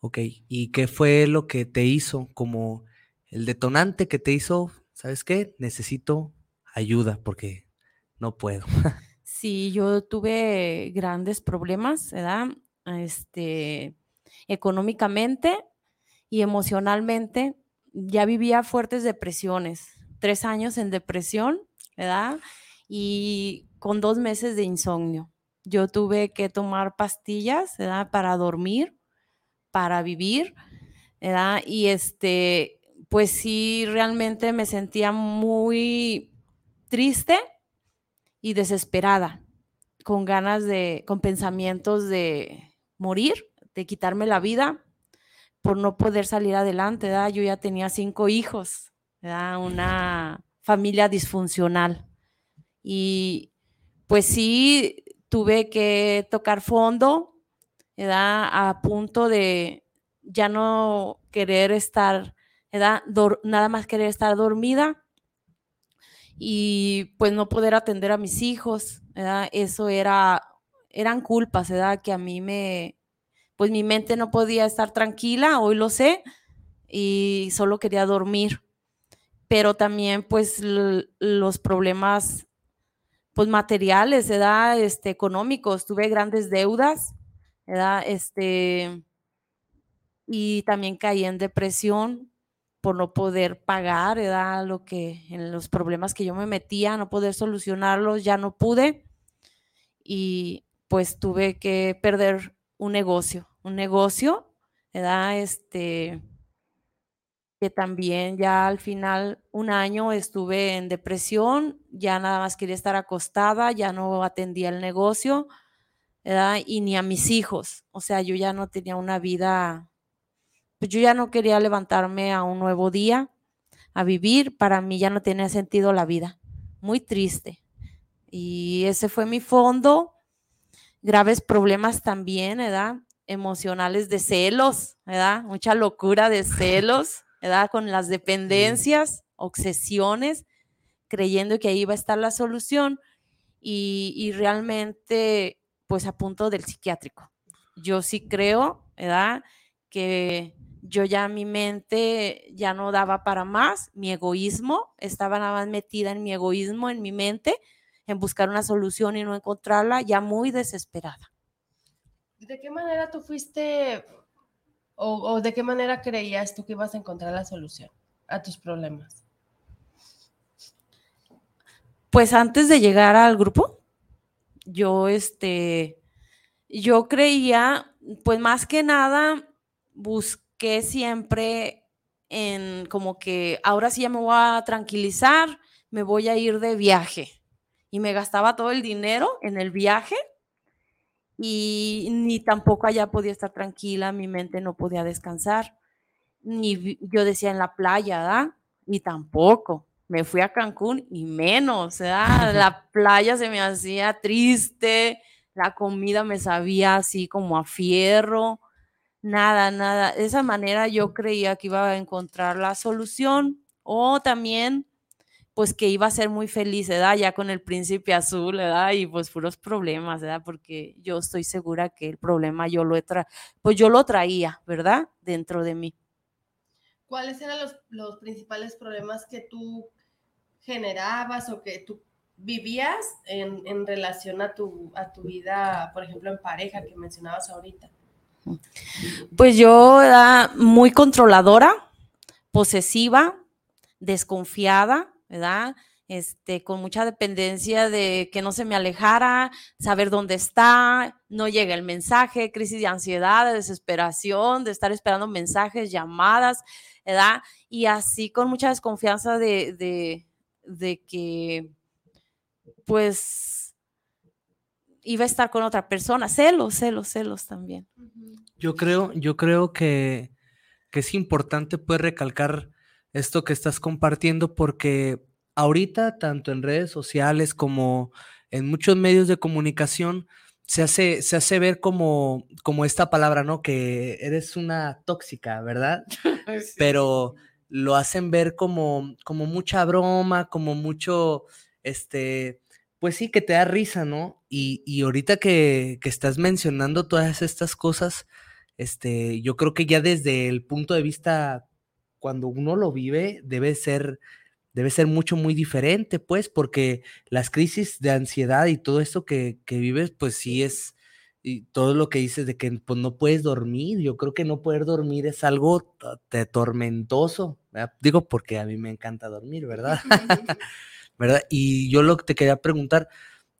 Ok, ¿y qué fue lo que te hizo como el detonante que te hizo, ¿sabes qué? Necesito ayuda porque no puedo. (laughs) Sí, yo tuve grandes problemas, ¿verdad? Este, económicamente y emocionalmente. Ya vivía fuertes depresiones, tres años en depresión, ¿verdad? Y con dos meses de insomnio. Yo tuve que tomar pastillas, ¿verdad? Para dormir, para vivir, ¿verdad? Y este, pues sí, realmente me sentía muy triste y desesperada, con ganas de, con pensamientos de morir, de quitarme la vida por no poder salir adelante, ¿verdad? Yo ya tenía cinco hijos, ¿verdad? Una familia disfuncional. Y pues sí, tuve que tocar fondo, ¿verdad? A punto de ya no querer estar, ¿verdad? Nada más querer estar dormida y pues no poder atender a mis hijos, ¿verdad? Eso era, eran culpas, ¿verdad? Que a mí me, pues mi mente no podía estar tranquila, hoy lo sé, y solo quería dormir. Pero también pues los problemas pues materiales, ¿verdad? Este, económicos, tuve grandes deudas, ¿verdad? Este, y también caí en depresión por no poder pagar, ¿verdad? Lo que, en los problemas que yo me metía, no poder solucionarlos, ya no pude. Y pues tuve que perder un negocio, un negocio, ¿verdad? Este, que también ya al final un año estuve en depresión, ya nada más quería estar acostada, ya no atendía el negocio, ¿verdad? Y ni a mis hijos, o sea, yo ya no tenía una vida, pues yo ya no quería levantarme a un nuevo día, a vivir, para mí ya no tenía sentido la vida, muy triste. Y ese fue mi fondo, graves problemas también, ¿verdad? Emocionales de celos, ¿verdad? Mucha locura de (laughs) celos, ¿verdad? Con las dependencias, obsesiones, creyendo que ahí iba a estar la solución y, y realmente, pues a punto del psiquiátrico. Yo sí creo, ¿verdad? Que yo ya mi mente ya no daba para más, mi egoísmo, estaba nada más metida en mi egoísmo, en mi mente, en buscar una solución y no encontrarla, ya muy desesperada. ¿De qué manera tú fuiste o, o de qué manera creías tú que ibas a encontrar la solución a tus problemas? Pues antes de llegar al grupo, yo este, yo creía, pues más que nada, busqué siempre en como que ahora sí ya me voy a tranquilizar, me voy a ir de viaje. Y me gastaba todo el dinero en el viaje y ni tampoco allá podía estar tranquila, mi mente no podía descansar. Ni yo decía en la playa, ¿verdad? Y tampoco. Me fui a Cancún y menos, ¿verdad? La playa se me hacía triste, la comida me sabía así como a fierro, nada, nada. De esa manera yo creía que iba a encontrar la solución o también pues que iba a ser muy feliz, ¿verdad? Ya con el príncipe azul, ¿verdad? Y pues puros problemas, ¿verdad? Porque yo estoy segura que el problema yo lo he tra pues yo lo traía, ¿verdad? Dentro de mí. ¿Cuáles eran los, los principales problemas que tú generabas o que tú vivías en, en relación a tu, a tu vida, por ejemplo, en pareja que mencionabas ahorita? Pues yo era muy controladora, posesiva, desconfiada, ¿verdad? Este, con mucha dependencia de que no se me alejara, saber dónde está, no llega el mensaje, crisis de ansiedad, de desesperación, de estar esperando mensajes, llamadas, ¿verdad? Y así con mucha desconfianza de, de, de que, pues, iba a estar con otra persona, celos, celos, celos también. Yo creo, yo creo que, que es importante pues recalcar esto que estás compartiendo porque ahorita, tanto en redes sociales como en muchos medios de comunicación, se hace, se hace ver como, como esta palabra, ¿no? Que eres una tóxica, ¿verdad? (laughs) Pero lo hacen ver como, como mucha broma, como mucho, este, pues sí, que te da risa, ¿no? Y, y ahorita que, que, estás mencionando todas estas cosas, este, yo creo que ya desde el punto de vista, cuando uno lo vive, debe ser, debe ser mucho, muy diferente, pues, porque las crisis de ansiedad y todo esto que, que vives, pues sí es, y todo lo que dices de que pues, no puedes dormir, yo creo que no poder dormir es algo tormentoso, ¿verdad? digo porque a mí me encanta dormir, ¿verdad? (laughs) (laughs) ¿verdad? Y yo lo que te quería preguntar,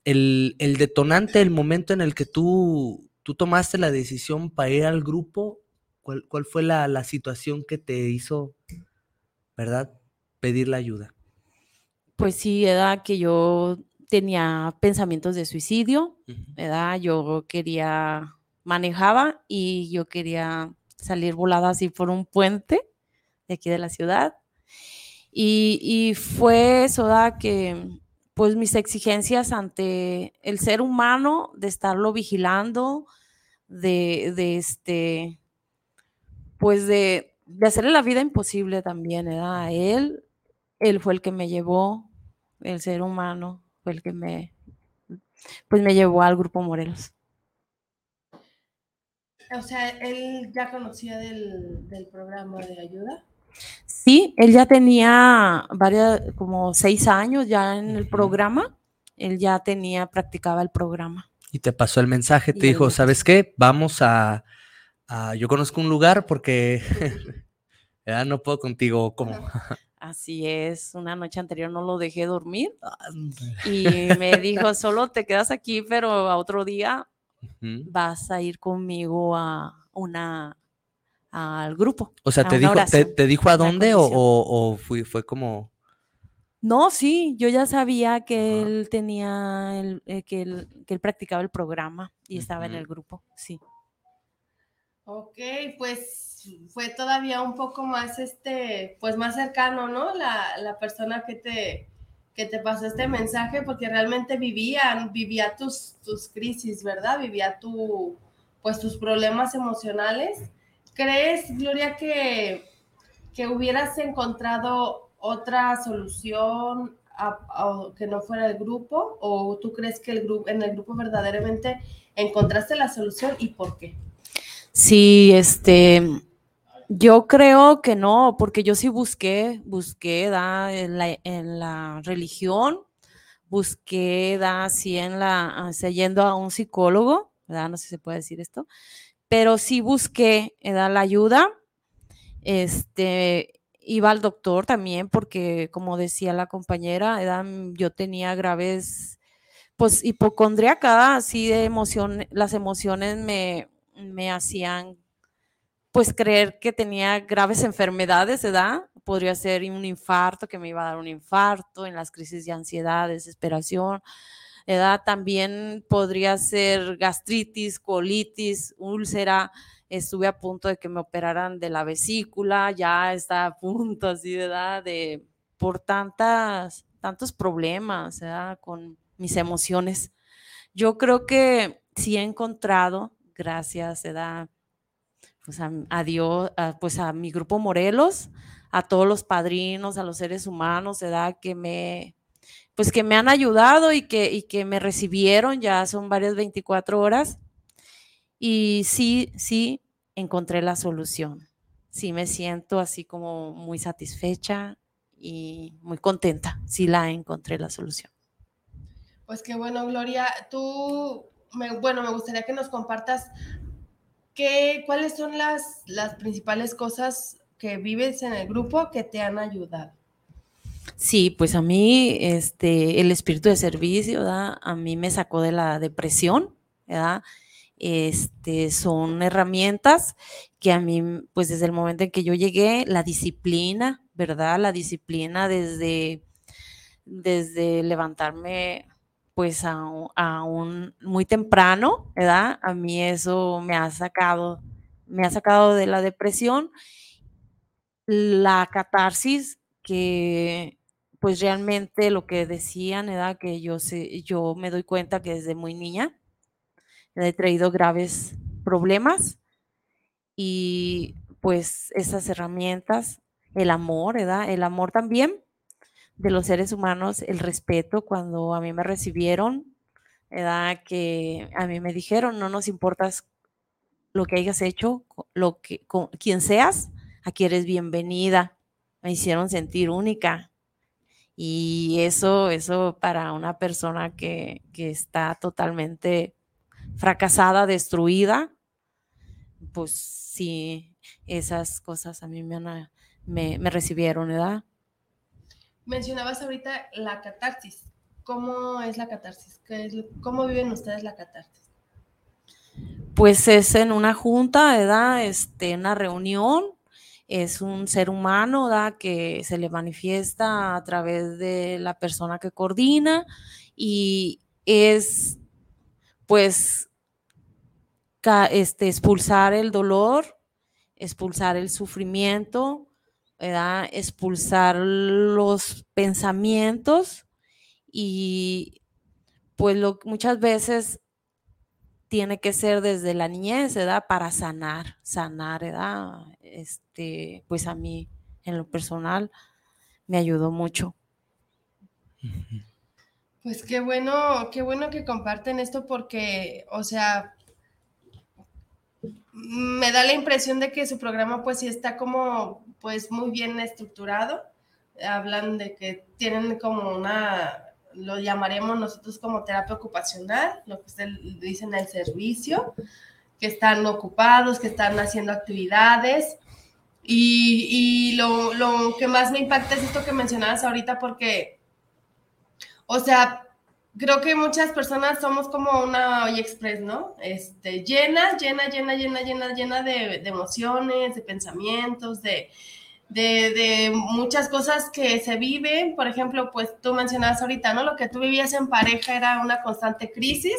el, el, detonante, el momento en el que tú, tú tomaste la decisión para ir al grupo, ¿cuál, cuál fue la, la situación que te hizo, ¿verdad? pedir la ayuda? Pues sí, era que yo tenía pensamientos de suicidio, ¿verdad? Yo quería, manejaba y yo quería salir volada así por un puente de aquí de la ciudad. Y, y fue eso, ¿verdad? Que pues mis exigencias ante el ser humano, de estarlo vigilando, de, de este, pues de, de hacerle la vida imposible también, ¿verdad? A él, él fue el que me llevó, el ser humano fue el que me, pues me llevó al grupo Morelos. O sea, él ya conocía del, del programa de ayuda. Sí, él ya tenía varias, como seis años ya en el programa. Él ya tenía, practicaba el programa. Y te pasó el mensaje, te dijo, ¿sabes qué? Vamos a, a, yo conozco un lugar porque (laughs) ya no puedo contigo, como. (laughs) Así es, una noche anterior no lo dejé dormir y me (laughs) dijo, solo te quedas aquí, pero a otro día vas a ir conmigo a una al grupo. O sea, ¿te dijo, te, dijo a dónde o, o, fui, fue como... No, sí, yo ya sabía que él tenía, el, eh, que, él, que, él, practicaba el programa y estaba en el grupo, sí. Ok, pues fue todavía un poco más, este, pues más cercano, ¿no? La, la persona que te, que te pasó este mensaje, porque realmente vivía, vivía tus, tus crisis, ¿verdad? Vivía tu, pues tus problemas emocionales. ¿Crees, Gloria, que, que hubieras encontrado otra solución que no fuera el grupo? ¿O tú crees que el grupo, en el grupo verdaderamente encontraste la solución y por qué? Sí, este, yo creo que no, porque yo sí busqué, busqué da, en, la, religión, busqué da, así en la, yendo a un psicólogo, ¿verdad? No sé si se puede decir esto, pero sí busqué da, la ayuda. Este, iba al doctor también, porque como decía la compañera, yo tenía graves, pues hipocondríaca, así de emoción, las emociones me, me hacían pues creer que tenía graves enfermedades, ¿verdad? Podría ser un infarto, que me iba a dar un infarto, en las crisis de ansiedad, desesperación, ¿verdad? También podría ser gastritis, colitis, úlcera. Estuve a punto de que me operaran de la vesícula, ya está a punto así, ¿verdad? De, por tantas, tantos problemas. Con mis emociones. Yo creo que sí he encontrado, gracias, ¿verdad? pues a, Dios, pues a mi grupo Morelos, a todos los padrinos, a los seres humanos, ¿verdad? Que me, pues que me han ayudado y que, y que me recibieron, ya son varias 24 horas. Y sí, sí, encontré la solución. Sí me siento así como muy satisfecha y muy contenta. Sí la encontré la solución. Pues qué bueno, Gloria. Tú, bueno, me gustaría que nos compartas ¿qué, ¿cuáles son las, las principales cosas que vives en el grupo que te han ayudado? Sí, pues a mí este, el espíritu de servicio, ¿verdad? a mí me sacó de la depresión, ¿verdad? Este, son herramientas que a mí, pues desde el momento en que yo llegué, la disciplina, ¿verdad? La disciplina desde, desde levantarme pues a, un muy temprano, ¿verdad? A mí eso me ha sacado, me ha sacado de la depresión la catarsis que pues realmente lo que decían era que yo, sé, yo me doy cuenta que desde muy niña he traído graves problemas y pues esas herramientas, el amor, ¿verdad? El amor también de los seres humanos, el respeto cuando a mí me recibieron, ¿verdad? Que a mí me dijeron, no nos importas lo que hayas hecho, lo que, quien seas, aquí eres bienvenida. Me hicieron sentir única. Y eso, eso para una persona que, que está totalmente fracasada, destruida, pues sí, esas cosas a mí me, me, me recibieron, ¿verdad? Mencionabas ahorita la catarsis. ¿Cómo es la catarsis? ¿Cómo viven ustedes la catarsis? Pues es en una junta, ¿verdad? Este, una reunión, es un ser humano, ¿verdad? Que se le manifiesta a través de la persona que coordina y es, pues, este, expulsar el dolor, expulsar el sufrimiento, expulsar los pensamientos y pues lo, muchas veces tiene que ser desde la niñez, ¿verdad? Para sanar, sanar, ¿verdad? Este, pues a mí, en lo personal, me ayudó mucho. Pues qué bueno, qué bueno que comparten esto porque, o sea, me da la impresión de que su programa pues sí está como pues muy bien estructurado. Hablan de que tienen como una, lo llamaremos nosotros como terapia ocupacional, lo que ustedes dicen el servicio, que están ocupados, que están haciendo actividades. Y, y lo, lo que más me impacta es esto que mencionabas ahorita porque, o sea, creo que muchas personas somos como una olla express, ¿no? Este, llena, llena, llena, llena, llena, llena de, emociones, de pensamientos, de, de, de, muchas cosas que se viven. Por ejemplo, pues tú mencionabas ahorita, ¿no? Lo que tú vivías en pareja era una constante crisis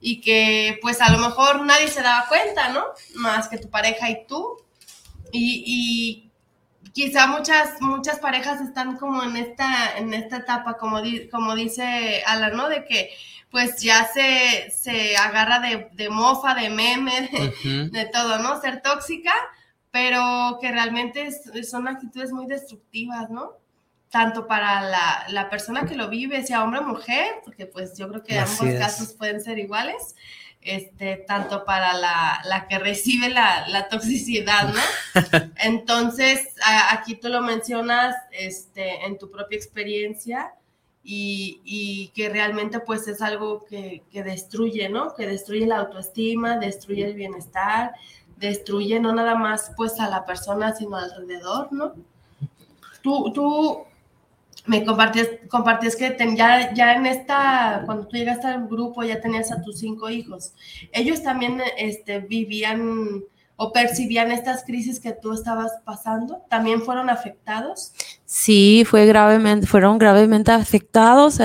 y que pues a lo mejor nadie se daba cuenta, ¿no? Más que tu pareja y tú. Y, y quizá muchas, muchas parejas están como en esta, en esta etapa, como, como dice Alan, ¿no? De que pues ya se, se agarra de, de mofa, de meme, de, todo, ¿no? Ser tóxica, pero que realmente son actitudes muy destructivas, ¿no? Tanto para la, la, persona que lo vive, sea hombre o mujer, porque pues yo creo que ambos casos pueden ser iguales, este, tanto para la, que recibe la, toxicidad, ¿no? (laughs) Entonces, aquí tú lo mencionas este, en tu propia experiencia y, que realmente pues es algo que, destruye, ¿no? Que destruye la autoestima, destruye el bienestar, destruye no nada más pues a la persona, sino alrededor, ¿no? Tú, tú me compartías, compartías que ya, ya en esta, cuando tú llegaste al grupo ya tenías a tus cinco hijos. Ellos también este, vivían o percibían estas crisis que tú estabas pasando? ¿También fueron afectados? Sí, fue gravemente, fueron gravemente afectados.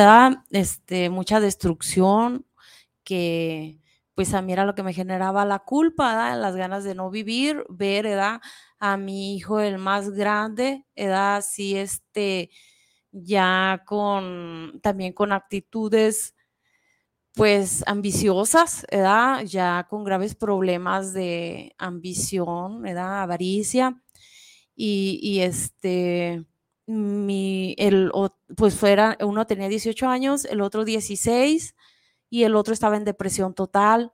Este, mucha destrucción que pues a mí era lo que me generaba la culpa, las ganas de no vivir, ver. A mi hijo el más grande, ¿verdad? Sí, este, ya con también con actitudes pues ambiciosas, ¿verdad? Ya con graves problemas de ambición, ¿verdad? Avaricia. Y, este, mi, el, pues fuera, uno tenía 18 años, el otro 16 y el otro estaba en depresión total,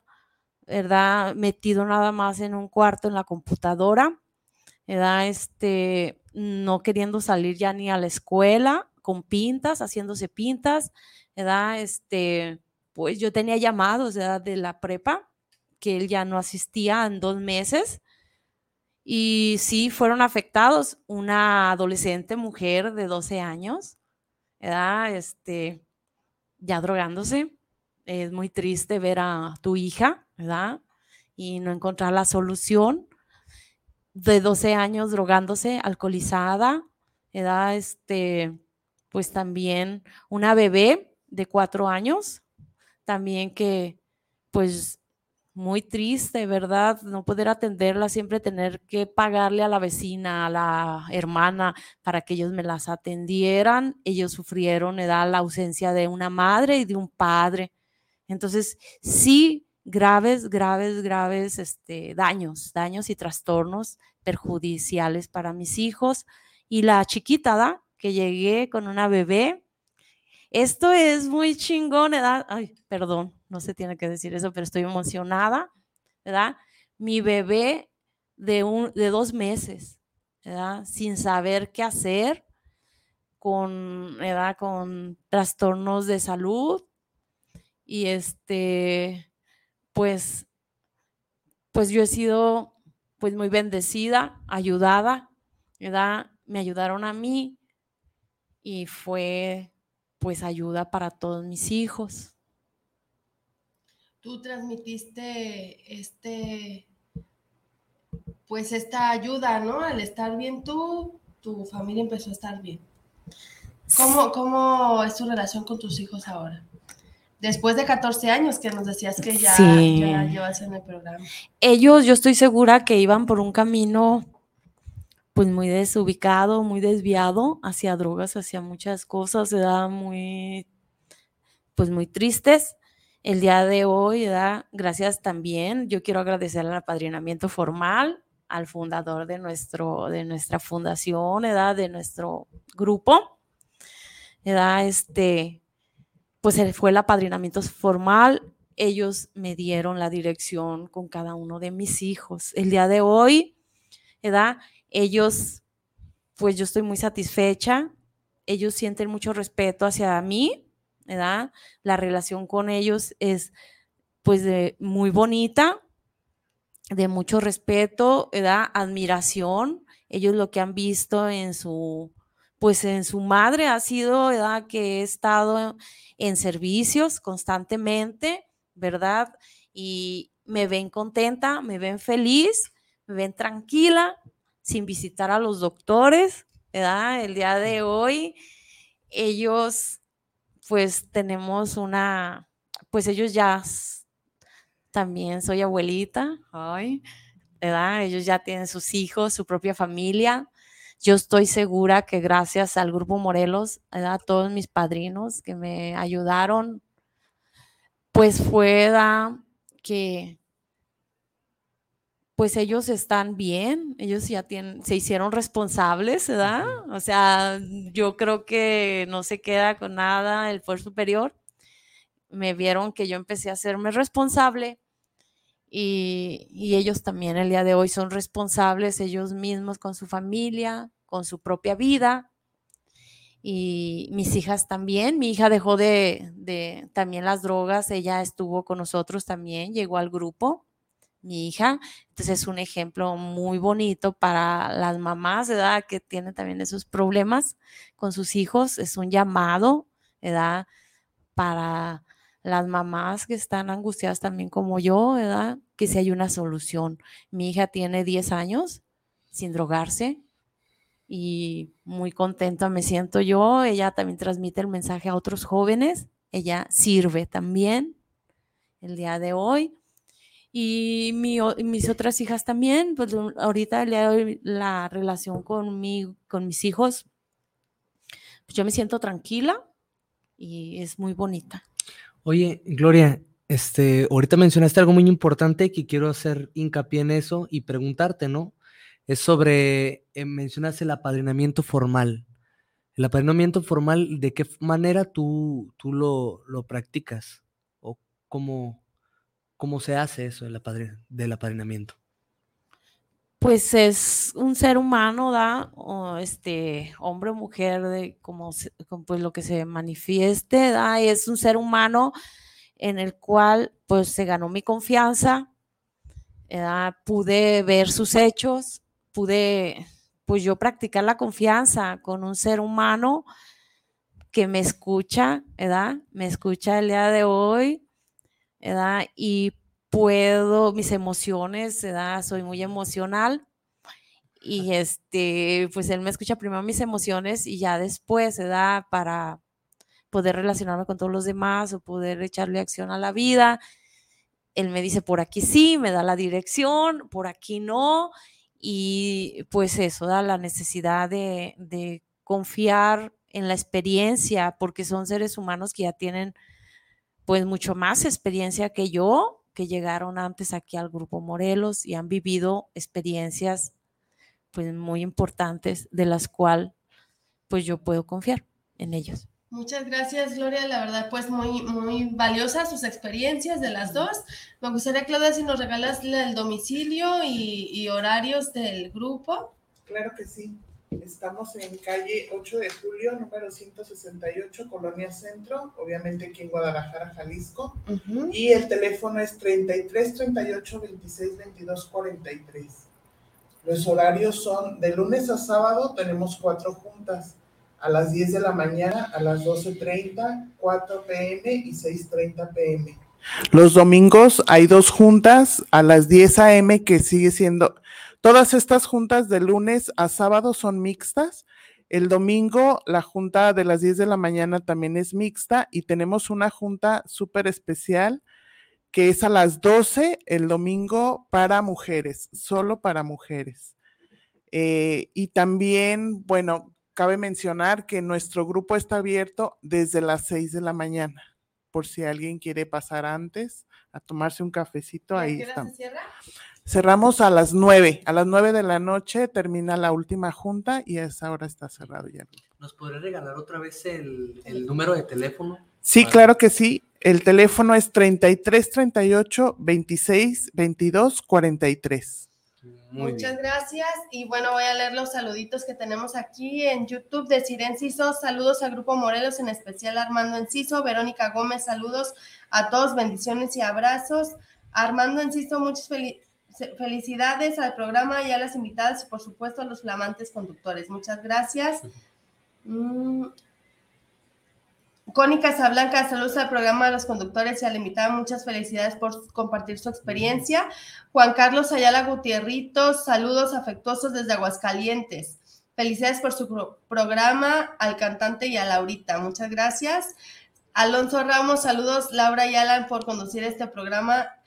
¿verdad? Metido nada más en un cuarto en la computadora, ¿verdad? Este, no queriendo salir ya ni a la escuela, con pintas, haciéndose pintas, ¿verdad? Este, pues yo tenía llamados de la prepa, que él ya no asistía en dos meses. Y sí, fueron afectados. Una adolescente mujer de 12 años, ¿verdad? Este, ya drogándose. Es muy triste ver a tu hija, ¿verdad? Y no encontrar la solución. De 12 años drogándose, alcoholizada, ¿verdad? Este, pues también una bebé de cuatro años, también que pues muy triste, ¿verdad? No poder atenderla, siempre tener que pagarle a la vecina, a la hermana, para que ellos me las atendieran. Ellos sufrieron ¿verdad? la ausencia de una madre y de un padre. Entonces, sí, graves, graves, graves este, daños, daños y trastornos perjudiciales para mis hijos. Y la chiquita, ¿da? Que llegué con una bebé. Esto es muy chingón, ¿verdad? Ay, perdón, no se tiene que decir eso, pero estoy emocionada, ¿verdad? Mi bebé de, un, de dos meses, ¿verdad? Sin saber qué hacer, con, ¿verdad? Con trastornos de salud, y este, pues, pues yo he sido pues muy bendecida, ayudada, ¿verdad? Me ayudaron a mí y fue pues ayuda para todos mis hijos. Tú transmitiste este, pues esta ayuda, ¿no? Al estar bien tú, tu familia empezó a estar bien. ¿Cómo, cómo es tu relación con tus hijos ahora? Después de 14 años que nos decías que ya, llevas en el programa. Ellos, yo estoy segura que iban por un camino pues muy desubicado, muy desviado hacia drogas, hacia muchas cosas, se da muy, pues muy tristes. El día de hoy, da gracias también, yo quiero agradecer al apadrinamiento formal, al fundador de, nuestro, de nuestra fundación, edad de nuestro grupo, edad este, pues fue el apadrinamiento formal. Ellos me dieron la dirección con cada uno de mis hijos. El día de hoy, ¿verdad? Ellos, pues yo estoy muy satisfecha. Ellos sienten mucho respeto hacia mí, ¿verdad? La relación con ellos es, pues, muy bonita, de mucho respeto, ¿verdad? Admiración. Ellos lo que han visto en su, pues en su madre ha sido, ¿verdad? Que he estado en servicios constantemente, ¿verdad? Y me ven contenta, me ven feliz, me ven tranquila, sin visitar a los doctores, ¿verdad? El día de hoy, ellos, pues tenemos una, pues ellos ya también soy abuelita, ay, ¿verdad? Ellos ya tienen sus hijos, su propia familia, yo estoy segura que gracias al Grupo Morelos, a todos mis padrinos que me ayudaron, pues fue que pues ellos están bien, ellos ya tienen, se hicieron responsables, ¿verdad? O sea, yo creo que no se queda con nada el fuerza superior. Me vieron que yo empecé a hacerme responsable y, ellos también el día de hoy son responsables ellos mismos con su familia, con su propia vida. Y mis hijas también, mi hija dejó de, de, también las drogas, ella estuvo con nosotros también, llegó al grupo, mi hija. Entonces es un ejemplo muy bonito para las mamás, ¿verdad? Que tienen también esos problemas con sus hijos, es un llamado, ¿verdad? Para las mamás que están angustiadas también como yo, ¿verdad? Que si hay una solución. Mi hija tiene 10 años sin drogarse y muy contenta me siento yo. Ella también transmite el mensaje a otros jóvenes. Ella sirve también el día de hoy. Y mis otras hijas también, pues ahorita la relación con, mi, con mis hijos, pues yo me siento tranquila y es muy bonita. Oye, Gloria, este, ahorita mencionaste algo muy importante que quiero hacer hincapié en eso y preguntarte, ¿no? Es sobre, eh, mencionas el apadrinamiento formal. El apadrinamiento formal, ¿de qué manera tú, tú lo, lo practicas? ¿O cómo, cómo se hace eso del, apadrinamiento? Pues es un ser humano, ¿da? Este, hombre o mujer, de como, pues lo que se manifieste, ¿da? Es un ser humano en el cual pues se ganó mi confianza, pude ver sus hechos, pude pues yo practicar la confianza con un ser humano que me escucha, ¿verdad? Me escucha el día de hoy, ¿verdad? Y puedo, mis emociones, ¿verdad? Soy muy emocional. Y este, pues él me escucha primero mis emociones y ya después, ¿verdad? Para poder relacionarme con todos los demás o poder echarle acción a la vida. él me dice por aquí sí, me da la dirección, por aquí no, y pues eso, da la necesidad de, de confiar en la experiencia, porque son seres humanos que ya tienen pues mucho más experiencia que yo, que llegaron antes aquí al Grupo Morelos y han vivido experiencias pues muy importantes de las cuales pues yo puedo confiar en ellos. Muchas gracias, Gloria. La verdad, pues muy, muy valiosas sus experiencias de las dos. Me gustaría, Claudia, si nos regalas el domicilio y, y horarios del grupo. Claro que sí. Estamos en calle 8 de julio, número 168, Colonia Centro, obviamente aquí en Guadalajara, Jalisco. Y el teléfono es 33 38 26 22 43. Los horarios son de lunes a sábado, tenemos cuatro juntas a las 10 de la mañana, a las 12.30, 4 pm y 6.30 pm. Los domingos hay dos juntas a las 10 am que sigue siendo, todas estas juntas de lunes a sábado son mixtas. El domingo la junta de las 10 de la mañana también es mixta y tenemos una junta súper especial que es a las 12 el domingo para mujeres, solo para mujeres. Eh, y también, bueno, cabe mencionar que nuestro grupo está abierto desde las 6 de la mañana, por si alguien quiere pasar antes a tomarse un cafecito, ahí estamos. Cerramos a las 9, a las 9 de la noche termina la última junta y a esa hora está cerrado ya. ¿Nos podría regalar otra vez el, el número de teléfono? Sí, claro que sí. El teléfono es 33 38 26 22 43. Muchas gracias. Y bueno, voy a leer los saluditos que tenemos aquí en YouTube de Sir Enciso. Saludos al Grupo Morelos, en especial Armando Enciso. Verónica Gómez, saludos a todos, bendiciones y abrazos. Armando Enciso, muchas felicidades al programa y a las invitadas y por supuesto a los flamantes conductores. Muchas gracias. Mm, Connie Casablanca, saludos al programa de los conductores y a la invitada. Muchas felicidades por compartir su experiencia. Juan Carlos Ayala Gutierritos, saludos afectuosos desde Aguascalientes. Felicidades por su programa al cantante y a Laurita. Muchas gracias. Alonso Ramos, saludos Laura y Alan por conducir este programa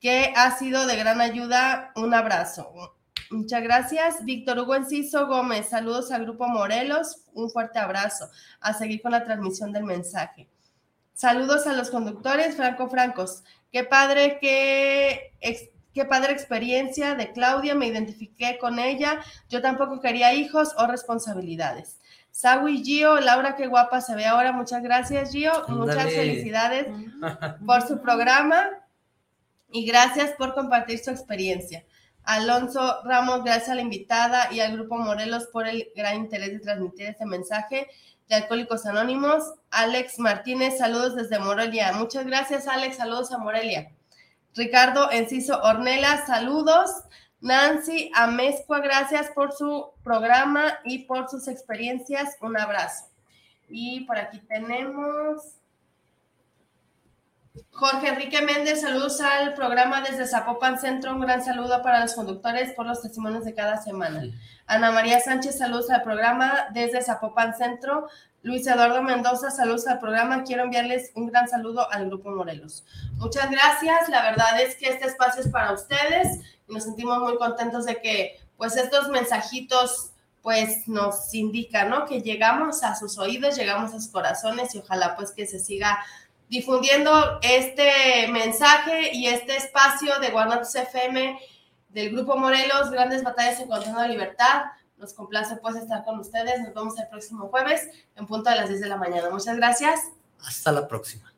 que ha sido de gran ayuda. Un abrazo. Muchas gracias. Víctor Hugo Enciso Gómez, saludos al Grupo Morelos, un fuerte abrazo. A seguir con la transmisión del mensaje. Saludos a los conductores, Franco Francos. Qué padre, qué, qué padre experiencia de Claudia, me identifiqué con ella. Yo tampoco quería hijos o responsabilidades. Sawi Gio, Laura, qué guapa se ve ahora. Muchas gracias, Gio. Muchas felicidades por su programa y gracias por compartir su experiencia. Alonso Ramos, gracias a la invitada y al Grupo Morelos por el gran interés de transmitir este mensaje de Alcohólicos Anónimos. Alex Martínez, saludos desde Morelia. Muchas gracias, Alex. Saludos a Morelia. Ricardo Enciso Ornela, saludos. Nancy Amezcua, gracias por su programa y por sus experiencias. Un abrazo. Y por aquí tenemos Jorge Enrique Méndez, saludos al programa desde Zapopan Centro. Un gran saludo para los conductores por los testimonios de cada semana. Ana María Sánchez, saludos al programa desde Zapopan Centro. Luis Eduardo Mendoza, saludos al programa. Quiero enviarles un gran saludo al Grupo Morelos. Muchas gracias. La verdad es que este espacio es para ustedes y nos sentimos muy contentos de que pues estos mensajitos pues nos indican, ¿no? Que llegamos a sus oídos, llegamos a sus corazones y ojalá pues que se siga difundiendo este mensaje y este espacio de Guanatos FM del Grupo Morelos, Grandes Batallas Encontrando la Libertad. Nos complace pues estar con ustedes. Nos vemos el próximo jueves en punto a las 10 de la mañana. Muchas gracias. Hasta la próxima.